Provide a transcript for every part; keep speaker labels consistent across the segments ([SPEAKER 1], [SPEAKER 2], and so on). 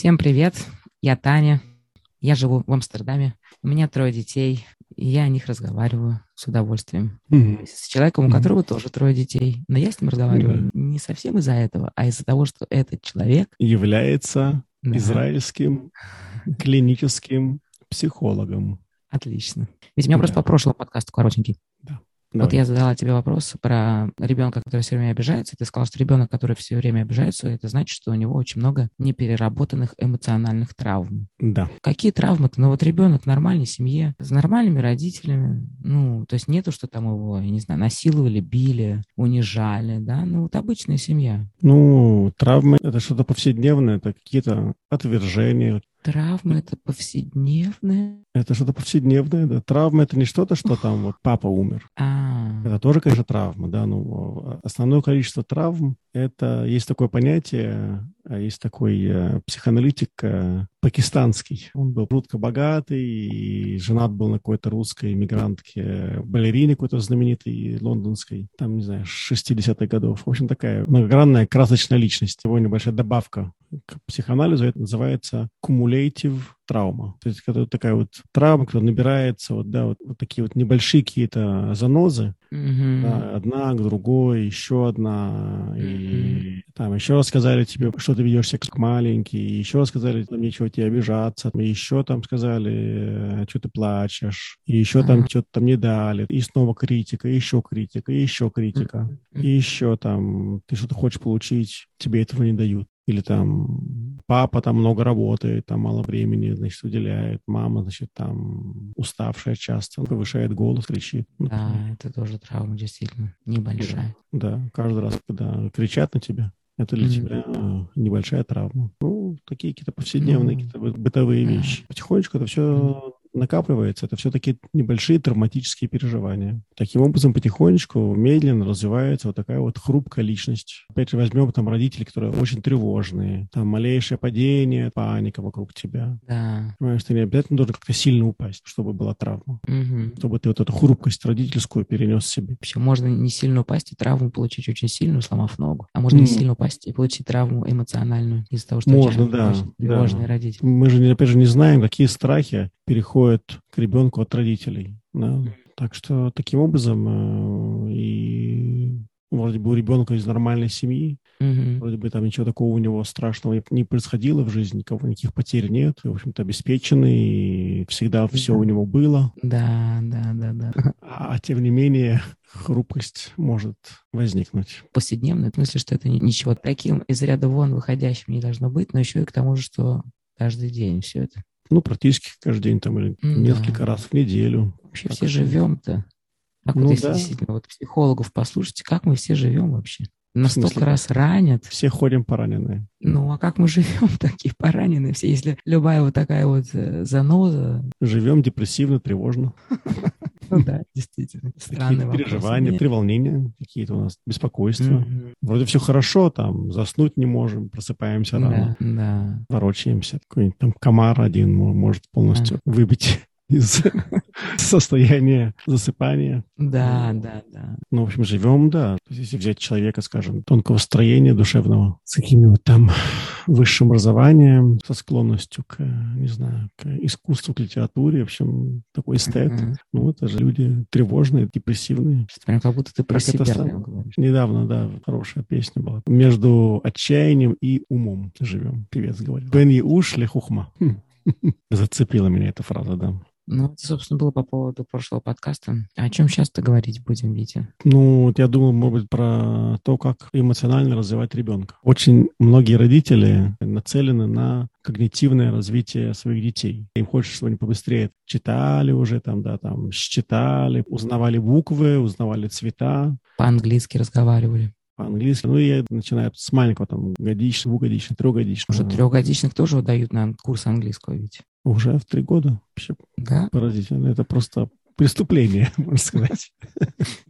[SPEAKER 1] Всем привет, я Таня, я живу в Амстердаме, у меня трое детей, и я о них разговариваю с удовольствием.
[SPEAKER 2] Мгм.
[SPEAKER 1] С человеком, у которого тоже трое детей, но я с ним разговариваю не совсем из-за этого, а из-за того, что этот человек...
[SPEAKER 2] Является
[SPEAKER 1] Да,
[SPEAKER 2] израильским клиническим психологом.
[SPEAKER 1] Отлично. Ведь у меня просто
[SPEAKER 2] Да.
[SPEAKER 1] по прошлому подкасту коротенький. Вот
[SPEAKER 2] Давай.
[SPEAKER 1] я задала тебе вопрос про ребенка, который все время обижается. Ты сказал, что ребенок, который все время обижается, это значит, что у него очень много непереработанных эмоциональных травм.
[SPEAKER 2] Да.
[SPEAKER 1] Какие травмы-то? Ну вот ребенок в нормальной семье, с нормальными родителями, ну, то есть нету, что там его, я не знаю, насиловали, били, унижали, да, ну вот обычная семья.
[SPEAKER 2] Ну, травмы — это что-то повседневное, это какие-то отвержения,
[SPEAKER 1] Травмы это повседневное.
[SPEAKER 2] это что-то повседневное, да. Травма — это не что-то, что там вот папа умер.
[SPEAKER 1] А,
[SPEAKER 2] Это тоже, конечно, травма, да, ну, основное количество травм — это есть такое понятие, а есть такой э, психоаналитик э, пакистанский. Он был жутко богатый и женат был на какой-то русской иммигрантке, балерине какой-то знаменитой лондонской, там, не знаю, 60-х годов. В общем, такая многогранная, красочная личность. Его небольшая добавка к психоанализу, это называется cumulative травма. То есть это такая вот травма, которая набирается, вот, да, вот, вот такие вот небольшие какие-то занозы,
[SPEAKER 1] мгм.
[SPEAKER 2] да, одна к другой, еще одна, и там еще раз сказали тебе, что ты ведешься как маленький, еще сказали, там нечего тебе обижаться, и еще там сказали, что ты плачешь, и еще там
[SPEAKER 1] Ага.
[SPEAKER 2] что-то там не дали, и снова критика, и еще критика, и еще критика,
[SPEAKER 1] Мгм.
[SPEAKER 2] и еще там ты что-то хочешь получить, тебе этого не дают. Или там папа там много работает, там мало времени, значит, уделяет. Мама, значит, там уставшая часто, повышает голос, кричит. Ну,
[SPEAKER 1] Да, это тоже травма, действительно, небольшая.
[SPEAKER 2] да, каждый раз, когда кричат на тебя, это для
[SPEAKER 1] Мгм.
[SPEAKER 2] тебя э, небольшая травма. Ну, такие какие-то повседневные,
[SPEAKER 1] Ну,
[SPEAKER 2] какие-то бы- бытовые
[SPEAKER 1] да.
[SPEAKER 2] вещи. Потихонечку это все накапливается, это все такие небольшие травматические переживания. Таким образом, потихонечку, медленно развивается вот такая вот хрупкая личность. Опять же, возьмем там родителей, которые очень тревожные, там малейшее падение, паника вокруг тебя.
[SPEAKER 1] Да.
[SPEAKER 2] Понимаешь, ты не обязательно должен как-то сильно упасть, чтобы была травма.
[SPEAKER 1] Мгм.
[SPEAKER 2] Чтобы ты вот эту хрупкость родительскую перенес себе.
[SPEAKER 1] Вообще можно не сильно упасть и травму получить очень сильную, сломав ногу. А можно не
[SPEAKER 2] Ну.
[SPEAKER 1] сильно упасть и получить травму эмоциональную из-за того, что
[SPEAKER 2] Можно, да,
[SPEAKER 1] очень
[SPEAKER 2] да.
[SPEAKER 1] тревожные родители.
[SPEAKER 2] Мы же, не- опять же, не знаем, какие страхи переходят к ребенку от родителей. да. Так что таким образом э, и вроде бы у ребенка из нормальной семьи,
[SPEAKER 1] Мгм.
[SPEAKER 2] вроде бы там ничего такого у него страшного не- происходило в жизни, никого, никаких потерь нет, и, в общем-то, обеспеченный, и всегда все у него было,
[SPEAKER 1] Да, да, да, да.
[SPEAKER 2] а, тем не менее хрупкость может возникнуть.
[SPEAKER 1] Повседневно, в смысле, что это ни- ничего таким из ряда вон выходящим не должно быть, но еще и к тому же, что каждый день все это.
[SPEAKER 2] Ну, практически каждый день там или
[SPEAKER 1] М,
[SPEAKER 2] несколько
[SPEAKER 1] да.
[SPEAKER 2] раз в неделю.
[SPEAKER 1] Вообще
[SPEAKER 2] Так
[SPEAKER 1] все
[SPEAKER 2] это-
[SPEAKER 1] живем-то. Как
[SPEAKER 2] Ну
[SPEAKER 1] вот если
[SPEAKER 2] да.
[SPEAKER 1] действительно вот психологов послушайте, как мы все живем вообще? Нас столько раз ранят.
[SPEAKER 2] Все ходим пораненные.
[SPEAKER 1] Ну, а как мы живем такие пораненные все? Если любая вот такая вот э, заноза,
[SPEAKER 2] Живем депрессивно, тревожно.
[SPEAKER 1] ну да, действительно. Странный
[SPEAKER 2] Какие-то
[SPEAKER 1] вопрос.
[SPEAKER 2] переживания, треволнения, какие-то у нас беспокойства. Вроде все хорошо, там, заснуть не можем, просыпаемся рано,
[SPEAKER 1] Да,
[SPEAKER 2] ворочаемся. Какой-нибудь там комар один мо- может полностью выбить из состояния засыпания.
[SPEAKER 1] Да, да, да.
[SPEAKER 2] Ну, в общем, живем, да. То есть, если взять человека, скажем, тонкого строения душевного, с каким-нибудь там высшим образованием, со склонностью к, не знаю, к искусству, к литературе, в общем, такой эстет.
[SPEAKER 1] Мгм.
[SPEAKER 2] Ну, это же люди тревожные, депрессивные.
[SPEAKER 1] Прям как будто ты про
[SPEAKER 2] Как это
[SPEAKER 1] себя
[SPEAKER 2] сам-
[SPEAKER 1] говоришь.
[SPEAKER 2] Недавно, да, хорошая песня была. Между отчаянием и умом живем. Певец говорит. Бен уш ле хухма. Хм. Зацепила меня эта фраза, да.
[SPEAKER 1] Ну, это, собственно, было по поводу прошлого подкаста. О чем сейчас-то говорить будем, Витя?
[SPEAKER 2] Ну, вот я думал, может быть, про то, как эмоционально развивать ребенка. Очень многие родители нацелены на когнитивное развитие своих детей. Им хочется, чтобы они побыстрее читали уже, там, да, там, считали, узнавали буквы, узнавали цвета,
[SPEAKER 1] По-английски разговаривали.
[SPEAKER 2] по-английски. Ну, и начинают с маленького, там, годичного, двухгодичного, трехгодичного.
[SPEAKER 1] Уже трехгодичных тоже выдают на курс английского, ведь.
[SPEAKER 2] Уже в три года. Вообще
[SPEAKER 1] Да?
[SPEAKER 2] поразительно. Это просто преступление, можно сказать.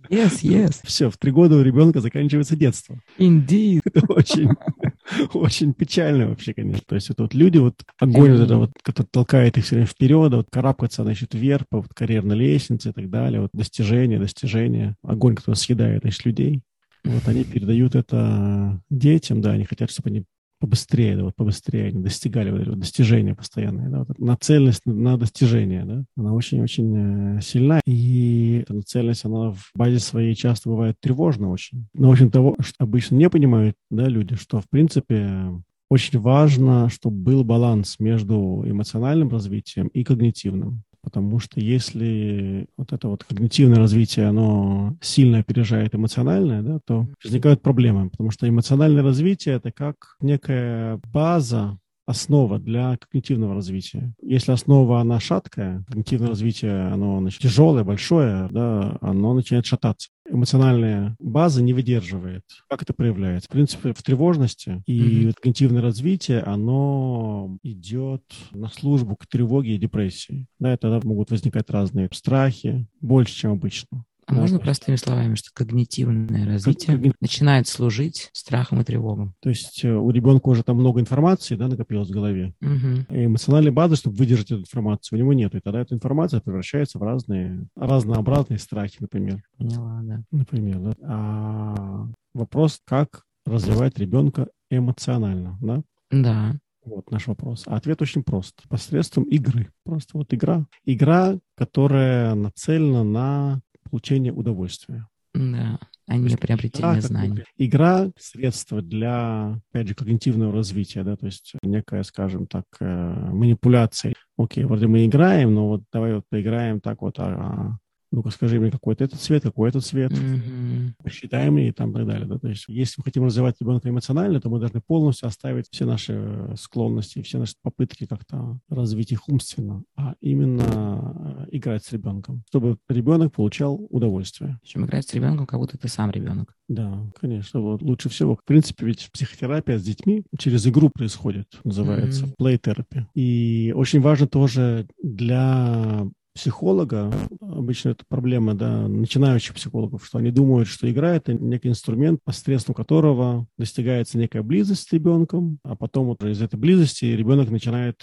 [SPEAKER 1] Yes, yes.
[SPEAKER 2] Все, в три года у ребенка заканчивается детство.
[SPEAKER 1] Indeed.
[SPEAKER 2] Это очень, очень печально вообще, конечно. То есть это вот люди, вот огонь вот это вот, который толкает их все время вперед, а вот карабкаться, значит, вверх по вот карьерной лестнице и так далее, вот достижения, достижения, огонь, который съедает, значит, людей. Вот они передают это детям, да, они хотят, чтобы они побыстрее, да, вот побыстрее они достигали вот, достижения постоянные, да, вот нацеленность на, достижение, да, она очень-очень э, сильна, и эта нацеленность, она в базе своей часто бывает тревожна очень. Но очень того, что обычно не понимают, да, люди, что, в принципе, очень важно, чтобы был баланс между эмоциональным развитием и когнитивным. Потому что если вот это вот когнитивное развитие, оно сильно опережает эмоциональное, да, то возникают проблемы. Потому что эмоциональное развитие — это как некая база, основа для когнитивного развития. Если основа, она шаткая, когнитивное развитие, оно значит, тяжелое, большое, да, оно начинает шататься. Эмоциональная база не выдерживает. Как это проявляется? В принципе, в тревожности. И mm-hmm. когнитивное развитие, оно идет на службу к тревоге и депрессии. Да, и тогда могут возникать разные страхи, больше, чем обычно.
[SPEAKER 1] А можно простыми словами, что когнитивное развитие Когни... начинает служить страхом и тревогам?
[SPEAKER 2] То есть э, у ребенка уже там много информации да, накопилось в голове. Угу. И эмоциональной базы, чтобы выдержать эту информацию, у него нет. И тогда эта информация превращается в разные разнообразные страхи, например.
[SPEAKER 1] Поняла, да.
[SPEAKER 2] Например, да. А вопрос, как развивать ребенка эмоционально, да?
[SPEAKER 1] Да.
[SPEAKER 2] Вот наш вопрос. А ответ очень прост. Посредством игры. Просто вот игра. Игра, которая нацелена на получения удовольствия.
[SPEAKER 1] Да, а не приобретение игра, знаний.
[SPEAKER 2] Игра — средство для, опять же, когнитивного развития, да, то есть некая, скажем так, э, манипуляция. Окей, вроде мы играем, но вот давай вот поиграем так вот, а, ну-ка скажи мне, какой это этот цвет, какой этот цвет, mm-hmm. посчитаем и там и так далее. Да? То есть если мы хотим развивать ребенка эмоционально, то мы должны полностью оставить все наши склонности, все наши попытки как-то развить их умственно, а именно э, играть с ребенком, чтобы ребенок получал удовольствие.
[SPEAKER 1] Чем играть с ребенком, как будто ты сам ребенок.
[SPEAKER 2] Да, конечно. Вот лучше всего. В принципе, ведь психотерапия с детьми через игру происходит, называется mm-hmm. play therapy. И очень важно тоже для психолога, обычно это проблема да, начинающих психологов, что они думают, что игра — это некий инструмент, посредством которого достигается некая близость с ребенком, а потом вот из этой близости ребенок начинает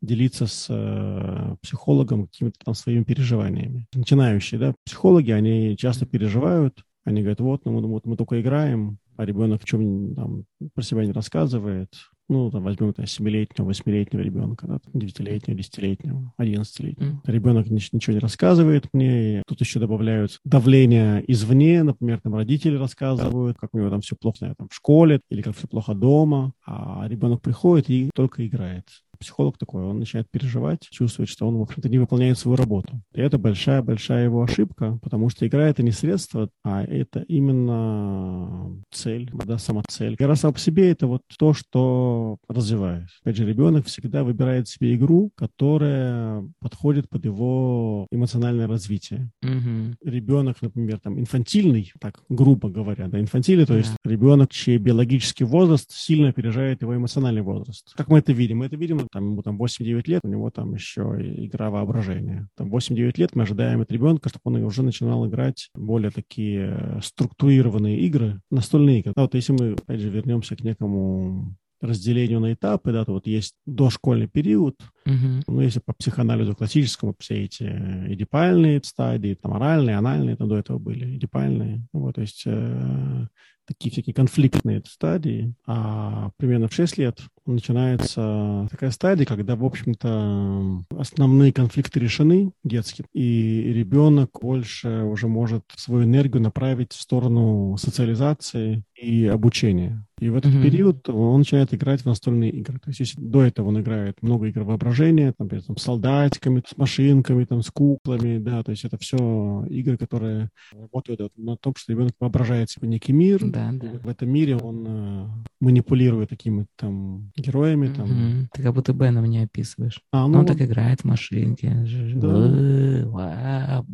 [SPEAKER 2] делиться с э, психологом какими-то там своими переживаниями. Начинающие, да, психологи, они часто переживают, они говорят, вот, ну, вот мы только играем, а ребенок в чем там про себя не рассказывает, ну, там, возьмем это 7-летнего, 8-летнего ребенка, да, 9-летнего, 10-летнего, 11-летнего. Mm. Ребенок ничего не рассказывает мне, тут еще добавляют давление извне, например, там родители рассказывают, как у него там все плохо там, в школе или как все плохо дома, а ребенок приходит и только играет психолог такой, он начинает переживать, чувствует, что он, в общем-то, не выполняет свою работу. И это большая-большая его ошибка, потому что игра — это не средство, а это именно цель, да, сама цель. Игра сама по себе — это вот то, что развивает. Опять же, ребенок всегда выбирает себе игру, которая подходит под его эмоциональное развитие. Угу. Ребенок, например, там, инфантильный, так грубо говоря, да, инфантильный, то есть да. ребенок, чей биологический возраст сильно опережает его эмоциональный возраст. Как мы это видим? Мы это видим там, ему там 8-9 лет, у него там еще игра воображения. Там 8-9 лет мы ожидаем от ребенка, чтобы он уже начинал играть более такие структурированные игры, настольные игры. А вот если мы, опять же, вернемся к некому разделению на этапы, да, то вот есть дошкольный период, uh-huh. ну, если по психоанализу классическому все эти эдипальные стадии, там, оральные, анальные, там до этого были, эдипальные, вот, то есть э, такие всякие конфликтные стадии, а примерно в 6 лет начинается такая стадия, когда, в общем-то, основные конфликты решены детские, и ребенок больше уже может свою энергию направить в сторону социализации и обучения. И в этот mm-hmm. период он начинает играть в настольные игры. То есть если до этого он играет много игр воображения, там, там, с солдатиками, с машинками, там, с куклами, да, то есть это все игры, которые работают вот, на том, что ребенок воображает себе некий мир. Да, да. В этом мире он э, манипулирует такими там героями. Там. Mm-hmm.
[SPEAKER 1] Ты как будто Беном не описываешь. А, ну, он так играет в машинке.
[SPEAKER 2] Да.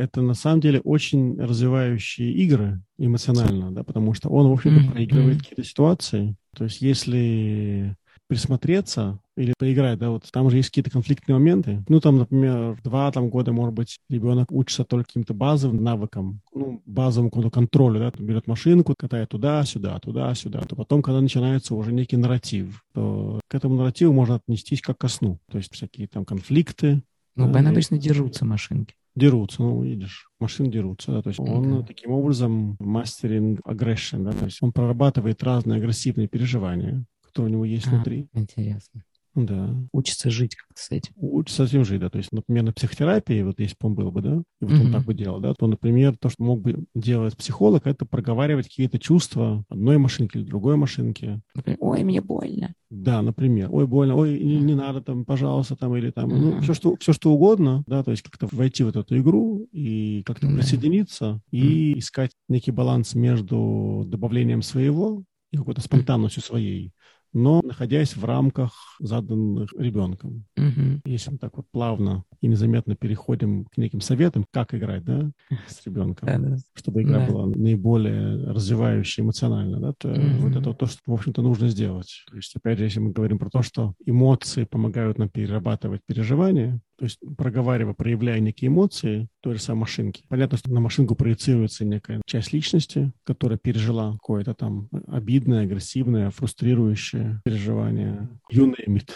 [SPEAKER 2] Это на самом деле очень развивающие игры эмоционально, да, потому что он, в общем-то, проигрывает какие-то ситуации. То есть если присмотреться или поиграть, да, вот там же есть какие-то конфликтные моменты. Ну, там, например, два там года, может быть, ребенок учится только каким-то базовым навыкам, ну, базовому какому-то контролю, да, там берет машинку, катает туда-сюда, туда-сюда, то потом, когда начинается уже некий нарратив, то к этому нарративу можно отнестись как ко сну. То есть всякие там конфликты.
[SPEAKER 1] Ну, Бен обычно дерутся машинки.
[SPEAKER 2] Дерутся, ну, видишь, машины дерутся, да, то есть он
[SPEAKER 1] Да.
[SPEAKER 2] таким образом мастеринг агрессион, да, то есть он прорабатывает разные агрессивные переживания, которые у него есть
[SPEAKER 1] А,
[SPEAKER 2] внутри,
[SPEAKER 1] Интересно.
[SPEAKER 2] Да,
[SPEAKER 1] Учится жить как-то с этим.
[SPEAKER 2] учится с этим жить, да, то есть, например, на психотерапии, вот если бы он был бы, да, и вот он
[SPEAKER 1] Мгм.
[SPEAKER 2] так бы делал, да, то, например, то, что мог бы делать психолог, это проговаривать какие-то чувства одной машинки или другой машинки,
[SPEAKER 1] Например, ой, мне больно.
[SPEAKER 2] Да, например, ой, больно, ой, не, не надо там, пожалуйста, там, или там, ну,
[SPEAKER 1] Мгм.
[SPEAKER 2] все что, все, что угодно, да, то есть как-то войти в вот эту игру и как-то
[SPEAKER 1] Да.
[SPEAKER 2] присоединиться и искать некий баланс между добавлением своего и какой-то спонтанностью своей, но находясь в рамках, заданных ребенком.
[SPEAKER 1] Мгм.
[SPEAKER 2] Если мы так вот плавно и незаметно переходим к неким советам, как играть, да, с ребенком,
[SPEAKER 1] Да-да.
[SPEAKER 2] чтобы игра
[SPEAKER 1] Да.
[SPEAKER 2] была наиболее развивающей эмоционально, да, то
[SPEAKER 1] Мгм.
[SPEAKER 2] вот это вот то, что, в общем-то, нужно сделать. То есть, опять же, если мы говорим про то, что эмоции помогают нам перерабатывать переживания, то есть проговаривая, проявляя некие эмоции той же самой машинки. Понятно, что на машинку проецируется некая часть личности, которая пережила какое-то там обидное, агрессивное, фрустрирующее переживание. You name it.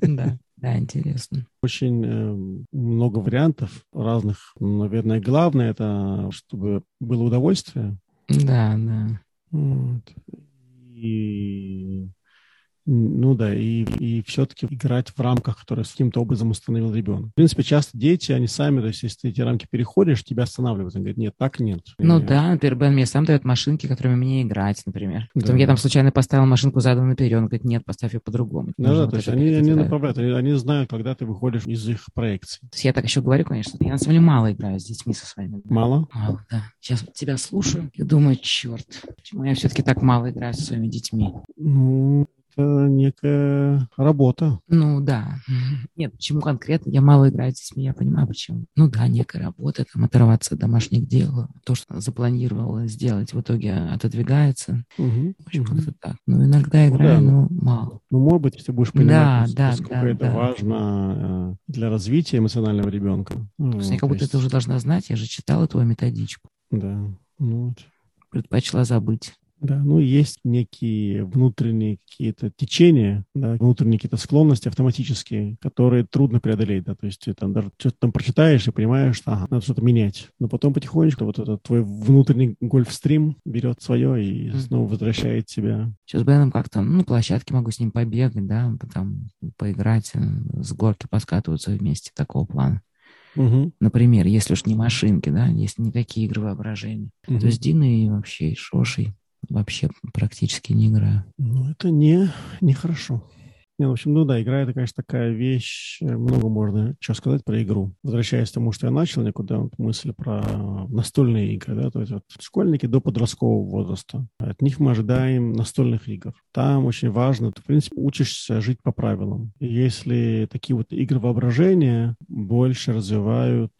[SPEAKER 1] Да, да, интересно.
[SPEAKER 2] Очень э, много вариантов разных. Наверное, главное это, чтобы было удовольствие,
[SPEAKER 1] Да, да.
[SPEAKER 2] Вот. И ну да, и, и все-таки играть в рамках, которые каким-то образом установил ребенок. В принципе, часто дети, они сами, то есть если ты эти рамки переходишь, тебя останавливают. Они говорят, нет, так нет.
[SPEAKER 1] Ну
[SPEAKER 2] И-
[SPEAKER 1] да, например, Бен мне сам дает машинки, которыми мне играть, например. Потом
[SPEAKER 2] Да.
[SPEAKER 1] я там случайно поставил машинку задом наперед. Он говорит, нет, поставь ее по-другому.
[SPEAKER 2] Да, да, то есть они, они направляют, они, они знают, когда ты выходишь из их проекций.
[SPEAKER 1] То есть я так еще говорю, конечно, я на самом деле мало играю с детьми со своими.
[SPEAKER 2] Мало?
[SPEAKER 1] Мало, да. Сейчас тебя слушаю и думаю, черт, почему я все-таки так мало играю со своими детьми?
[SPEAKER 2] Ну, это некая работа.
[SPEAKER 1] Ну да. Нет, почему конкретно я мало играю с детьми, я понимаю почему. Ну да, некая работа, там оторваться от домашних дел, то, что запланировала сделать, в итоге отодвигается.
[SPEAKER 2] Мгм.
[SPEAKER 1] В общем, как-то так. Ну, иногда
[SPEAKER 2] Ну
[SPEAKER 1] играю,
[SPEAKER 2] да.
[SPEAKER 1] но мало.
[SPEAKER 2] Ну, может быть, если будешь понимать,
[SPEAKER 1] да,
[SPEAKER 2] насколько
[SPEAKER 1] да,
[SPEAKER 2] это
[SPEAKER 1] да.
[SPEAKER 2] важно э, для развития эмоционального ребенка. Ну,
[SPEAKER 1] я как
[SPEAKER 2] то
[SPEAKER 1] будто
[SPEAKER 2] есть-
[SPEAKER 1] это уже должна знать, я же читала твою методичку.
[SPEAKER 2] Да, ну вот.
[SPEAKER 1] Предпочла забыть.
[SPEAKER 2] Да, ну есть некие внутренние какие-то течения, да, внутренние какие-то склонности автоматические, которые трудно преодолеть, да, то есть ты там даже что-то там прочитаешь и понимаешь, что ага, надо что-то менять, но потом потихонечку вот этот твой внутренний гольфстрим берет свое и
[SPEAKER 1] Мгм.
[SPEAKER 2] снова возвращает тебя.
[SPEAKER 1] Сейчас с Беном как-то, ну, на площадке могу с ним побегать, да, там поиграть, э, с горки поскатываться вместе, такого плана.
[SPEAKER 2] Мгм.
[SPEAKER 1] Например, если уж не машинки, да, если не такие игры воображения,
[SPEAKER 2] Мгм.
[SPEAKER 1] то с Диной и вообще и Шошей вообще практически не играю.
[SPEAKER 2] Ну, это не, нехорошо. Не, в общем, ну да, игра это, конечно, такая вещь, э, много можно что сказать про игру. Возвращаясь к тому, что я начал, никуда вот мысль про настольные игры, да, то есть вот школьники до подросткового возраста. От них мы ожидаем настольных игр. Там очень важно, ты, в принципе, учишься жить по правилам. И если такие вот игры воображения больше развивают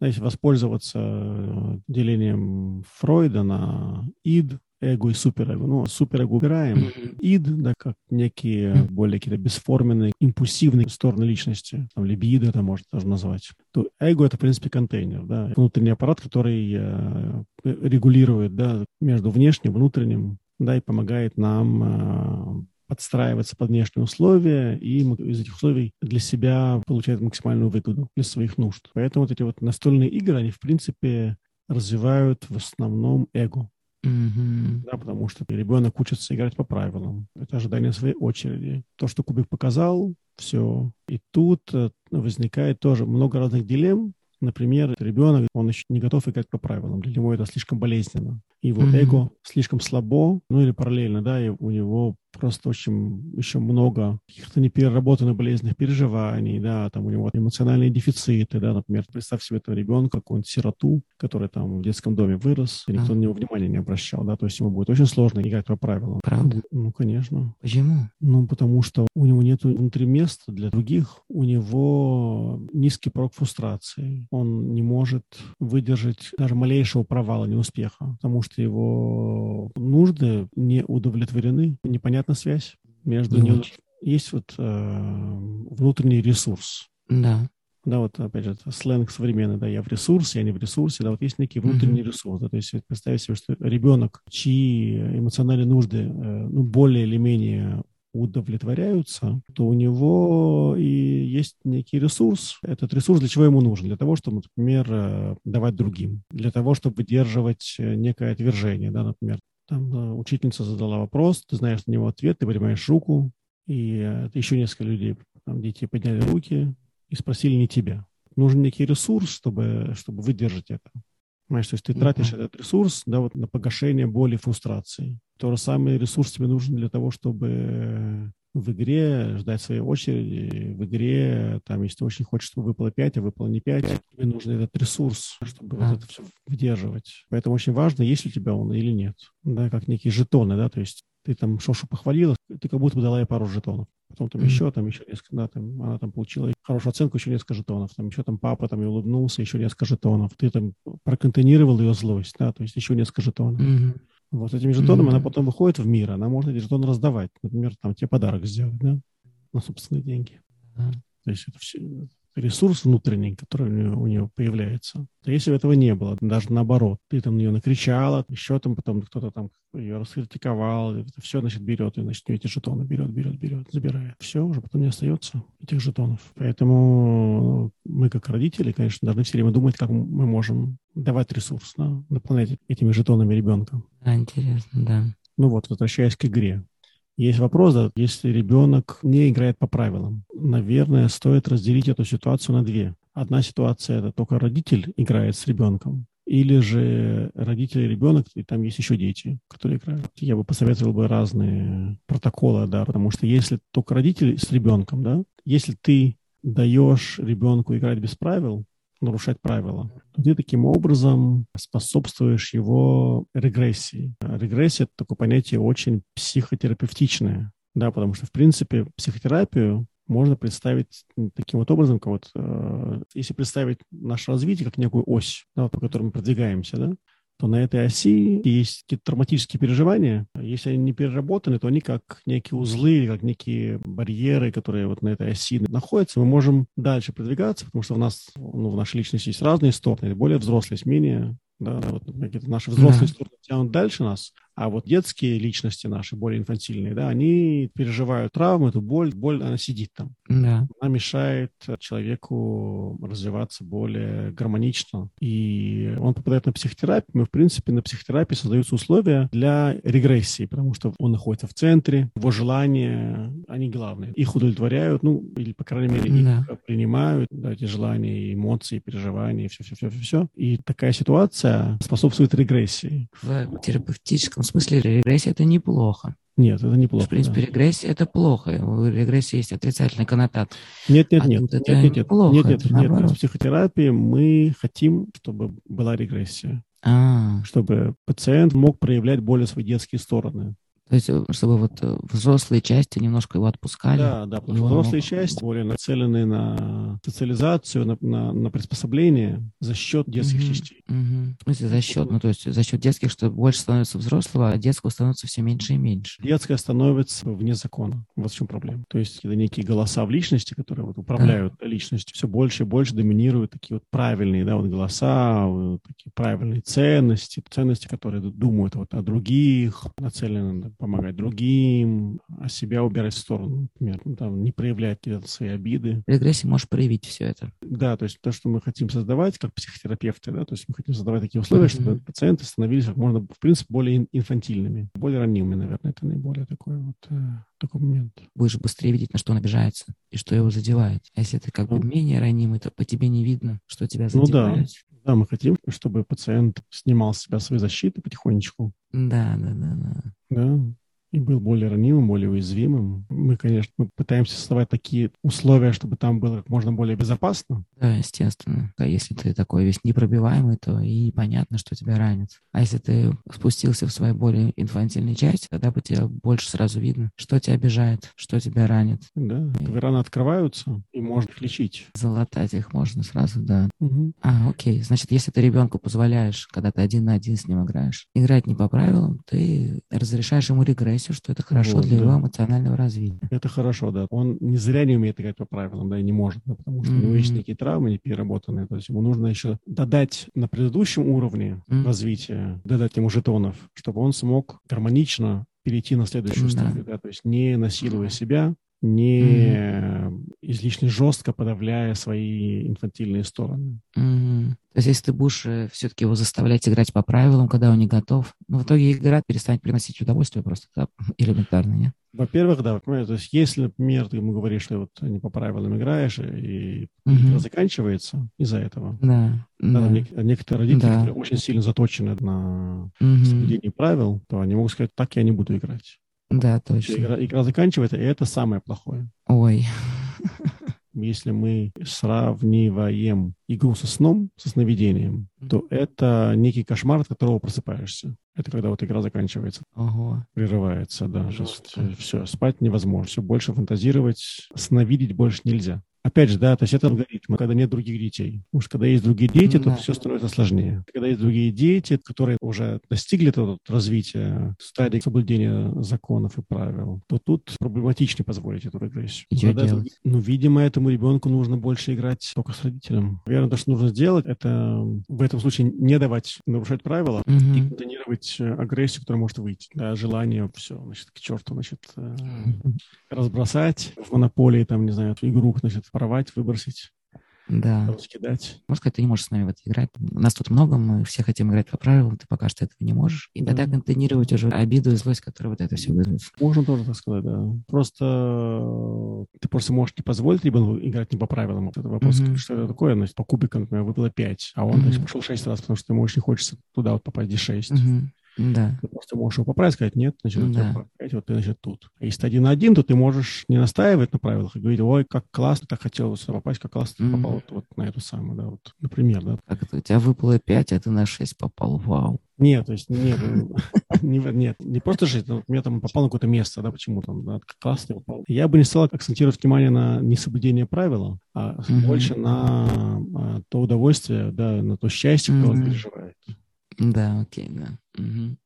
[SPEAKER 2] если воспользоваться э, делением Фройда на ид, эго и суперэго. Ну, суперэго убираем, ид, да, как некие более какие-то бесформенные, импульсивные стороны личности, там, либидо это можно даже назвать, то эго это, в принципе, контейнер, да, внутренний аппарат, который э, регулирует, да, между внешним, внутренним, да, и помогает нам э, подстраиваться под внешние условия и из этих условий для себя получать максимальную выгоду для своих нужд. Поэтому вот эти вот настольные игры, они, в принципе, развивают в основном эго.
[SPEAKER 1] Мгм.
[SPEAKER 2] Да, потому что ребенок учится играть по правилам. Это ожидание своей очереди. То, что кубик показал, все. И тут э, возникает тоже много разных дилемм. Например, ребенок, он еще не готов играть по правилам. Для него это слишком болезненно. Его
[SPEAKER 1] Мгм.
[SPEAKER 2] эго слишком слабо, ну или параллельно, да, и у него просто очень еще много каких-то непереработанных болезненных переживаний, да, там у него эмоциональные дефициты, да, например, представь себе этого ребенка, какую-нибудь сироту, который там в детском доме вырос, и никто
[SPEAKER 1] А.
[SPEAKER 2] на него внимания не обращал, да, то есть ему будет очень сложно играть по правилам.
[SPEAKER 1] Правда?
[SPEAKER 2] Ну, конечно.
[SPEAKER 1] Почему?
[SPEAKER 2] Ну, потому что у него нет внутри места для других, у него низкий порог фрустрации. Он не может выдержать даже малейшего провала, неуспеха, потому что его нужды не удовлетворены. Непонятна связь между
[SPEAKER 1] Не
[SPEAKER 2] ним.
[SPEAKER 1] очень.
[SPEAKER 2] Есть вот э, внутренний ресурс.
[SPEAKER 1] Да.
[SPEAKER 2] Да, вот опять же, сленг современный, да, я в ресурсе, я не в ресурсе, да, вот есть некий внутренний ресурс, да, то есть вот представить себе, что ребенок, чьи эмоциональные нужды, э, ну, более или менее удовлетворяются, то у него и есть некий ресурс. Этот ресурс для чего ему нужен? Для того, чтобы, например, э, давать другим, для того, чтобы выдерживать э, некое отвержение, да, например. Там э, учительница задала вопрос, ты знаешь на него ответ, ты поднимаешь руку, и еще несколько людей, там, дети подняли руки и спросили не тебя. Нужен некий ресурс, чтобы, чтобы выдержать это. Понимаешь, то есть ты тратишь mm-hmm. этот ресурс да, вот на погашение боли, фрустрации. То же самое ресурс тебе нужен для того, чтобы в игре ждать своей очереди. В игре, там, если ты очень хочешь, чтобы выпало 5, а выпало не 5, тебе нужен этот ресурс, чтобы а. вот это все выдерживать. Поэтому очень важно, есть у тебя он или нет. Да, как некие жетоны, да, то есть ты там Шошу похвалила, ты как будто бы дала ей пару жетонов. Потом там mm-hmm. еще, там еще несколько, да, там она там получила хорошую оценку, еще несколько жетонов. Там еще там папа там и улыбнулся, еще несколько жетонов. Ты там проконтейнировал ее злость, да, то есть еще несколько жетонов. Mm-hmm. Вот этими жетонами mm-hmm. она потом выходит в мир, она может эти жетоны раздавать. Например, там тебе подарок сделать, да, на собственные деньги. Mm-hmm. То есть это все, ресурс внутренний, который у нее, у нее появляется. А если бы этого не было, даже наоборот, ты там на нее накричала, еще там потом кто-то там ее раскритиковал, это все, значит, берет, и, значит, эти жетоны берет, берет, берет, забирает. Все, уже потом не остается этих жетонов. Поэтому мы, как родители, конечно, должны все время думать, как мы можем давать ресурс, да, наполнять этими жетонами ребенка.
[SPEAKER 1] Да, интересно, да.
[SPEAKER 2] Ну вот, возвращаясь к игре. Есть вопрос, да, если ребенок не играет по правилам, наверное, стоит разделить эту ситуацию на две. Одна ситуация – это только родитель играет с ребенком, или же родители и ребенок, и там есть еще дети, которые играют. Я бы посоветовал бы разные протоколы, да, потому что если только родитель с ребенком, да, если ты даешь ребенку играть без правил, нарушать правила, то ты таким образом способствуешь его регрессии. Регрессия – это такое понятие очень психотерапевтичное, да, потому что, в принципе, психотерапию можно представить таким вот образом, как вот, э, если представить наше развитие как некую ось, да, по которой мы продвигаемся, да, то на этой оси есть какие-то травматические переживания. Если они не переработаны, то они как некие узлы, как некие барьеры, которые вот на этой оси находятся. Мы можем дальше продвигаться, потому что у нас, ну, в нашей личности есть разные стороны, более взрослые, менее да, вот какие-то наши взрослые да. стороны тянут дальше нас, а вот детские личности наши, более инфантильные, да, они переживают травму, эту боль, боль, она сидит там. Да. Она мешает человеку развиваться более гармонично. И он попадает на психотерапию. Мы, в принципе, на психотерапии создаются условия для регрессии, потому что он находится в центре, его желания, они главные. Их удовлетворяют, ну, или, по крайней мере, да. их принимают, да, эти желания, эмоции, переживания, все-все-все-все. И такая ситуация способствует регрессии.
[SPEAKER 1] В терапевтическом смысле регрессия – это неплохо.
[SPEAKER 2] Нет, это неплохо.
[SPEAKER 1] В принципе, да. регрессия – это плохо. У регрессии есть отрицательный коннотат.
[SPEAKER 2] Нет, нет, а нет. нет, нет, нет, плохо, нет, нет, нет, нет. В психотерапии мы хотим, чтобы была регрессия. А. Чтобы пациент мог проявлять более свои детские стороны.
[SPEAKER 1] То есть, э, чтобы вот э, взрослые части немножко его отпускали.
[SPEAKER 2] Да, да, потому что взрослые части более нацелены на социализацию, на, на, на приспособление за счет детских угу, частей.
[SPEAKER 1] Угу. В смысле, за счет, ну то есть за счет детских, что больше становится взрослого, а детского становится все меньше и меньше.
[SPEAKER 2] Детское становится вне закона. Вот в чем проблема. То есть это некие голоса в личности, которые вот управляют да. личностью. Все больше и больше доминируют такие вот правильные, да, вот голоса, вот такие правильные ценности, ценности, которые думают вот о других, нацелены помогать другим, а себя убирать в сторону, например, ну, там, не проявлять свои обиды.
[SPEAKER 1] Регрессии можешь проявить все это.
[SPEAKER 2] Да, то есть то, что мы хотим создавать как психотерапевты, да, то есть мы хотим создавать такие условия, mm-hmm. чтобы пациенты становились как можно, в принципе, более инфантильными, более ранимыми, наверное, это наиболее такой вот э, такой момент.
[SPEAKER 1] Будешь быстрее видеть, на что он обижается и что его задевает. А если ты как бы менее ранимый, то по тебе не видно, что тебя задевает.
[SPEAKER 2] Ну да, да, мы хотим, чтобы пациент снимал с себя свои защиты потихонечку.
[SPEAKER 1] Да, да, да, да.
[SPEAKER 2] Да и был более ранимым, более уязвимым. Мы, конечно, мы пытаемся создавать такие условия, чтобы там было как можно более безопасно.
[SPEAKER 1] Да, естественно. А если ты такой весь непробиваемый, то и понятно, что тебя ранит. А если ты спустился в свои более инфантильные части, тогда бы тебе больше сразу видно, что тебя обижает, что тебя ранит.
[SPEAKER 2] Да, и... раны открываются, и можно их лечить.
[SPEAKER 1] Залатать их можно сразу, да. Угу. А, окей. Значит, если ты ребенку позволяешь, когда ты один на один с ним играешь, играть не по правилам, ты разрешаешь ему регресс агрессию, что это хорошо вот, для да. его эмоционального развития.
[SPEAKER 2] Это хорошо, да. Он не зря не умеет играть по правилам, да, и не может, да, потому что mm-hmm. у него есть некие травмы не переработанные. То есть ему нужно еще додать на предыдущем уровне mm-hmm. развития, додать ему жетонов, чтобы он смог гармонично перейти на следующую да. стадию, да, то есть не насилуя себя, не mm-hmm. излишне жестко подавляя свои инфантильные стороны.
[SPEAKER 1] Mm-hmm. То есть, если ты будешь э, все-таки его заставлять играть по правилам, когда он не готов, ну, в итоге игра перестанет приносить удовольствие просто, да, элементарно, нет?
[SPEAKER 2] Во-первых, да, то есть, если, например, ты ему говоришь, что вот не по правилам играешь, и mm-hmm. заканчивается из-за этого.
[SPEAKER 1] Да.
[SPEAKER 2] Да, да. Нек- некоторые родители, да. которые очень сильно заточены на mm-hmm. соблюдение правил, то они могут сказать, так я не буду играть.
[SPEAKER 1] Да, точно.
[SPEAKER 2] Игра, игра заканчивается, и это самое плохое.
[SPEAKER 1] Ой.
[SPEAKER 2] Если мы сравниваем игру со сном, со сновидением, то это некий кошмар, от которого просыпаешься. Это когда вот игра заканчивается.
[SPEAKER 1] Ого.
[SPEAKER 2] Прерывается, да. Все, спать невозможно. Все, больше фантазировать, сновидеть больше нельзя. Опять же, да, то есть это алгоритм, когда нет других детей. Потому что когда есть другие дети, да. то все становится сложнее. Когда есть другие дети, которые уже достигли этого развития, стадии соблюдения законов и правил, то тут проблематичнее позволить эту регрессию.
[SPEAKER 1] И что делать?
[SPEAKER 2] Ну, видимо, этому ребенку нужно больше играть только с родителем. Наверное, то, что нужно сделать, это в этом случае не давать нарушать правила угу. и контонировать э, агрессию, которая может выйти. Да, желание все, значит, к черту, значит, угу. разбросать в монополии, там, не знаю, игру, значит, порвать, выбросить.
[SPEAKER 1] Да.
[SPEAKER 2] Раскидать.
[SPEAKER 1] Можно сказать, ты не можешь с нами в это играть. Нас тут много, мы все хотим играть по правилам, ты пока что этого не можешь. И да. тогда контейнировать уже обиду и злость, которая вот это все вызовет.
[SPEAKER 2] Можно тоже так сказать, да. Просто ты просто можешь не позволить ребенку играть не по правилам. Это вопрос, mm-hmm. что это такое. Значит, по кубикам, например, выпало 5, а он, mm-hmm. значит, пошел 6 раз, потому что ему очень хочется туда вот попасть, где 6. Mm-hmm.
[SPEAKER 1] Да.
[SPEAKER 2] Ты просто можешь его поправить, сказать, нет, значит, да. поправить, вот ты, значит, тут. А если ты один на один, то ты можешь не настаивать на правилах и говорить, ой, как классно, так хотел попасть, как классно mm-hmm. попал вот, вот на эту самую, да, вот, например, да.
[SPEAKER 1] Как это, у тебя выпало 5, а ты на 6 попал, вау.
[SPEAKER 2] Нет, то есть нет, не, нет, не просто жить, но мне там попал на какое-то место, да, почему там, да, классно попал. Я бы не стал акцентировать внимание на несоблюдение правила, а больше на а, то удовольствие, да, на то счастье, которое он переживает.
[SPEAKER 1] Да, окей, да. Угу.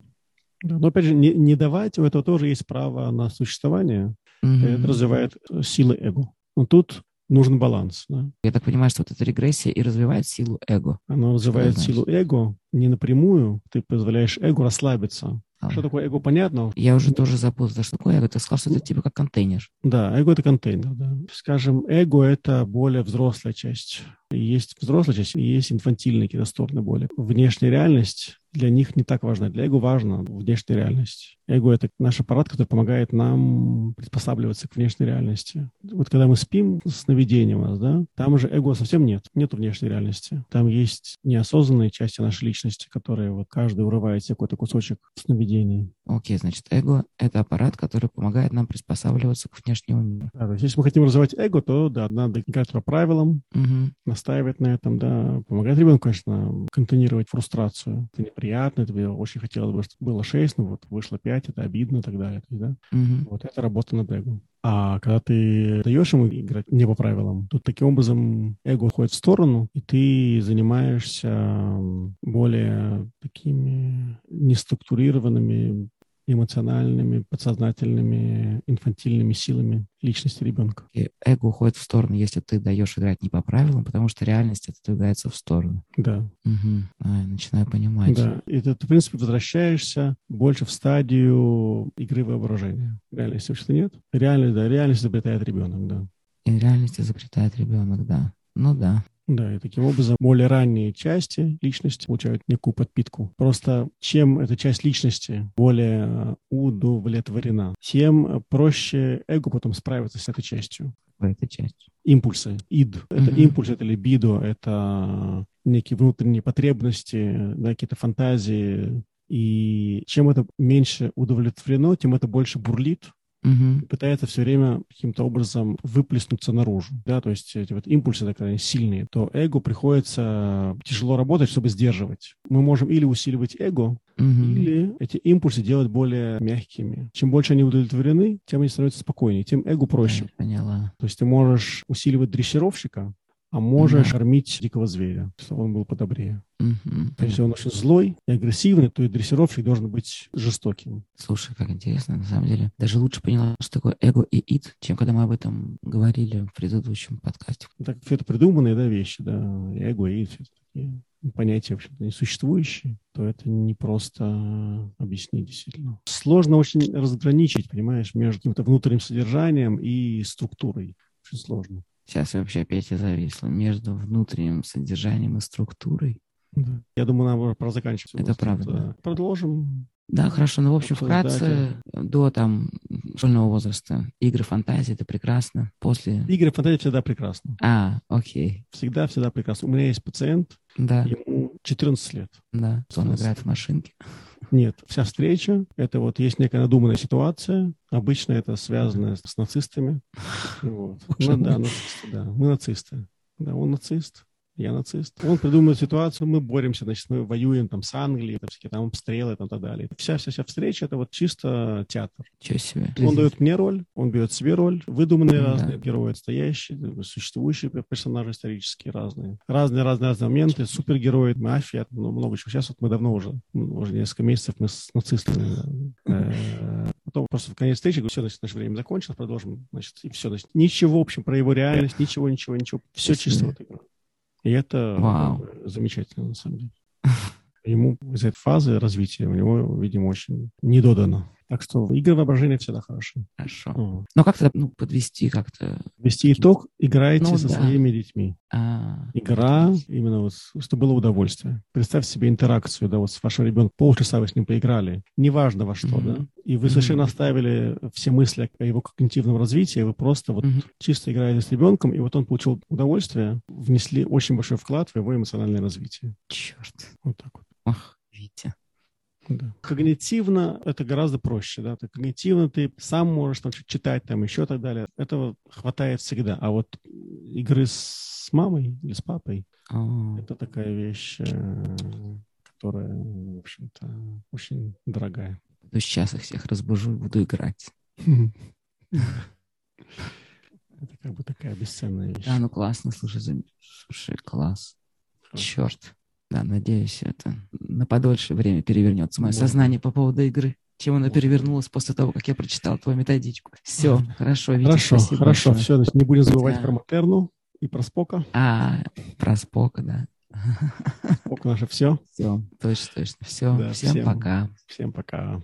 [SPEAKER 2] да. Но опять же, не, не давать, у этого тоже есть право на существование. Угу. Это развивает силы эго. Но тут нужен баланс. Да?
[SPEAKER 1] Я так понимаю, что вот эта регрессия и развивает силу эго.
[SPEAKER 2] Она развивает силу эго не напрямую, ты позволяешь эго расслабиться. А. Что такое эго, понятно?
[SPEAKER 1] Я уже тоже запутался. Что такое эго? Ты сказал, что это типа как контейнер.
[SPEAKER 2] Да, эго — это контейнер, да. Скажем, эго — это более взрослая часть. Есть взрослая часть, и есть инфантильные какие-то стороны более. Внешняя реальность для них не так важна. Для эго важна внешняя реальность. Эго — это наш аппарат, который помогает нам приспосабливаться к внешней реальности. Вот когда мы спим, сновидение у нас, да, там уже эго совсем нет. Нет внешней реальности. Там есть неосознанные части нашей личности, которые вот каждый урывает себе какой-то кусочек сновидений.
[SPEAKER 1] Окей, значит, эго — это аппарат, который помогает нам приспосабливаться к внешнему миру.
[SPEAKER 2] Да, то есть если мы хотим развивать эго, то, да, надо играть по правилам, угу. Настаивать на этом, да, помогать ребенку, конечно, контейнировать фрустрацию. Это неприятно, тебе очень хотелось бы, чтобы было 6, но вот вышло 5, это обидно и так далее. Да?
[SPEAKER 1] Угу.
[SPEAKER 2] Вот это работа над эго. А когда ты даешь ему играть не по правилам, то таким образом эго уходит в сторону, и ты занимаешься более такими неструктурированными эмоциональными, подсознательными, инфантильными силами личности ребенка.
[SPEAKER 1] И эго уходит в сторону, если ты даешь играть не по правилам, потому что реальность отодвигается в сторону.
[SPEAKER 2] Да.
[SPEAKER 1] Угу. А, начинаю понимать.
[SPEAKER 2] Да. И ты, в принципе, возвращаешься больше в стадию игры воображения. Реальности вообще нет. Реальность, да, реальность изобретает ребенок, да.
[SPEAKER 1] И реальность изобретает ребенок, да. Ну да.
[SPEAKER 2] Да, и таким образом более ранние части личности получают некую подпитку. Просто чем эта часть личности более э, удовлетворена, тем проще эго потом справиться с этой частью.
[SPEAKER 1] Этой частью.
[SPEAKER 2] Импульсы, ид. Это mm-hmm. импульс, это либидо, это некие внутренние потребности, да, какие-то фантазии. И чем это меньше удовлетворено, тем это больше бурлит,
[SPEAKER 1] угу.
[SPEAKER 2] пытается все время каким-то образом выплеснуться наружу. Да? То есть эти вот импульсы такие сильные, то эго приходится тяжело работать, чтобы сдерживать. Мы можем или усиливать эго, угу. или эти импульсы делать более мягкими. Чем больше они удовлетворены, тем они становятся спокойнее, тем эго проще.
[SPEAKER 1] Я поняла.
[SPEAKER 2] То есть ты можешь усиливать дрессировщика, а можешь mm кормить дикого зверя, чтобы он был подобрее.
[SPEAKER 1] Mm-hmm.
[SPEAKER 2] Если он очень злой и агрессивный, то и дрессировщик должен быть жестоким.
[SPEAKER 1] Слушай, как интересно, на самом деле. Даже лучше поняла, что такое эго и ид, чем когда мы об этом говорили в предыдущем подкасте.
[SPEAKER 2] Так, все это придуманные да, вещи, да, эго и ид, все это такие понятия, в общем-то, несуществующие, то это не просто объяснить действительно. Сложно очень разграничить, понимаешь, между каким-то внутренним содержанием и структурой. Очень сложно.
[SPEAKER 1] Сейчас вообще опять я зависла между внутренним содержанием и структурой.
[SPEAKER 2] Да. Я думаю, нам пора заканчивать.
[SPEAKER 1] Это правда. Да.
[SPEAKER 2] Продолжим
[SPEAKER 1] да, хорошо. Ну, в общем, вкратце, до там школьного возраста игры фантазии — это прекрасно. После...
[SPEAKER 2] Игры фантазии всегда прекрасно.
[SPEAKER 1] А, окей.
[SPEAKER 2] Всегда, всегда прекрасно. У меня есть пациент,
[SPEAKER 1] да.
[SPEAKER 2] ему 14 лет.
[SPEAKER 1] Да, он играет в машинки.
[SPEAKER 2] Нет, вся встреча — это вот есть некая надуманная ситуация. Обычно это связано с нацистами. Вот. Ну да, нацисты, да. Мы нацисты. Да, он нацист я нацист. Он придумывает ситуацию, мы боремся, значит, мы воюем там с Англией, там, всякие там обстрелы там, и так далее. Вся-вся-вся встреча — это вот чисто театр.
[SPEAKER 1] Чего себе.
[SPEAKER 2] Он дает мне роль, он берет себе роль, выдуманные да. разные герои, настоящие, существующие персонажи исторические разные. Разные-разные-разные моменты, супергерои, мафия, ну, много чего. Сейчас вот мы давно уже, уже несколько месяцев мы с нацистами э, Потом просто в конец встречи говорю, все, значит, наше время закончилось, продолжим, значит, и все, значит, ничего, в общем, про его реальность, ничего, ничего, ничего, все чисто вот игра. И это
[SPEAKER 1] Вау.
[SPEAKER 2] замечательно, на самом деле. Ему из этой фазы развития у него, видимо, очень недодано. Так что игры воображения всегда хороши.
[SPEAKER 1] Хорошо. Mm. Но как-то ну, подвести как-то...
[SPEAKER 2] Вести итог, играйте ну, со
[SPEAKER 1] да.
[SPEAKER 2] своими детьми.
[SPEAKER 1] А,
[SPEAKER 2] Игра, именно вот, чтобы было удовольствие. Представь себе интеракцию, да, вот с вашим ребенком, полчаса вы с ним поиграли, неважно во что, mm-hmm. да, и вы совершенно mm-hmm. оставили все мысли о его когнитивном развитии, вы просто вот mm-hmm. чисто играли с ребенком, и вот он получил удовольствие, внесли очень большой вклад в его эмоциональное развитие.
[SPEAKER 1] Черт.
[SPEAKER 2] Вот так вот.
[SPEAKER 1] Ах.
[SPEAKER 2] Да. Когнитивно это гораздо проще, да. Ты когнитивно ты сам можешь там читать, там еще так далее. Этого хватает всегда. А вот игры с мамой или с папой
[SPEAKER 1] oh.
[SPEAKER 2] это такая вещь, э, которая, в общем-то, очень дорогая.
[SPEAKER 1] То сейчас их всех разбужу и буду играть.
[SPEAKER 2] Это как бы такая бесценная вещь.
[SPEAKER 1] Да, ну классно, слушай, слушай, класс. Черт. Да, надеюсь, это на подольше время перевернется мое сознание по поводу игры, чем оно перевернулось после того, как я прочитал твою методичку. Все, хорошо, Витя,
[SPEAKER 2] Хорошо, хорошо, большое. все, значит, не будем забывать да. про Матерну и про Спока.
[SPEAKER 1] А, про Спока, да.
[SPEAKER 2] Спок наше все.
[SPEAKER 1] Все, точно, точно. Все, да, всем, всем пока.
[SPEAKER 2] Всем пока.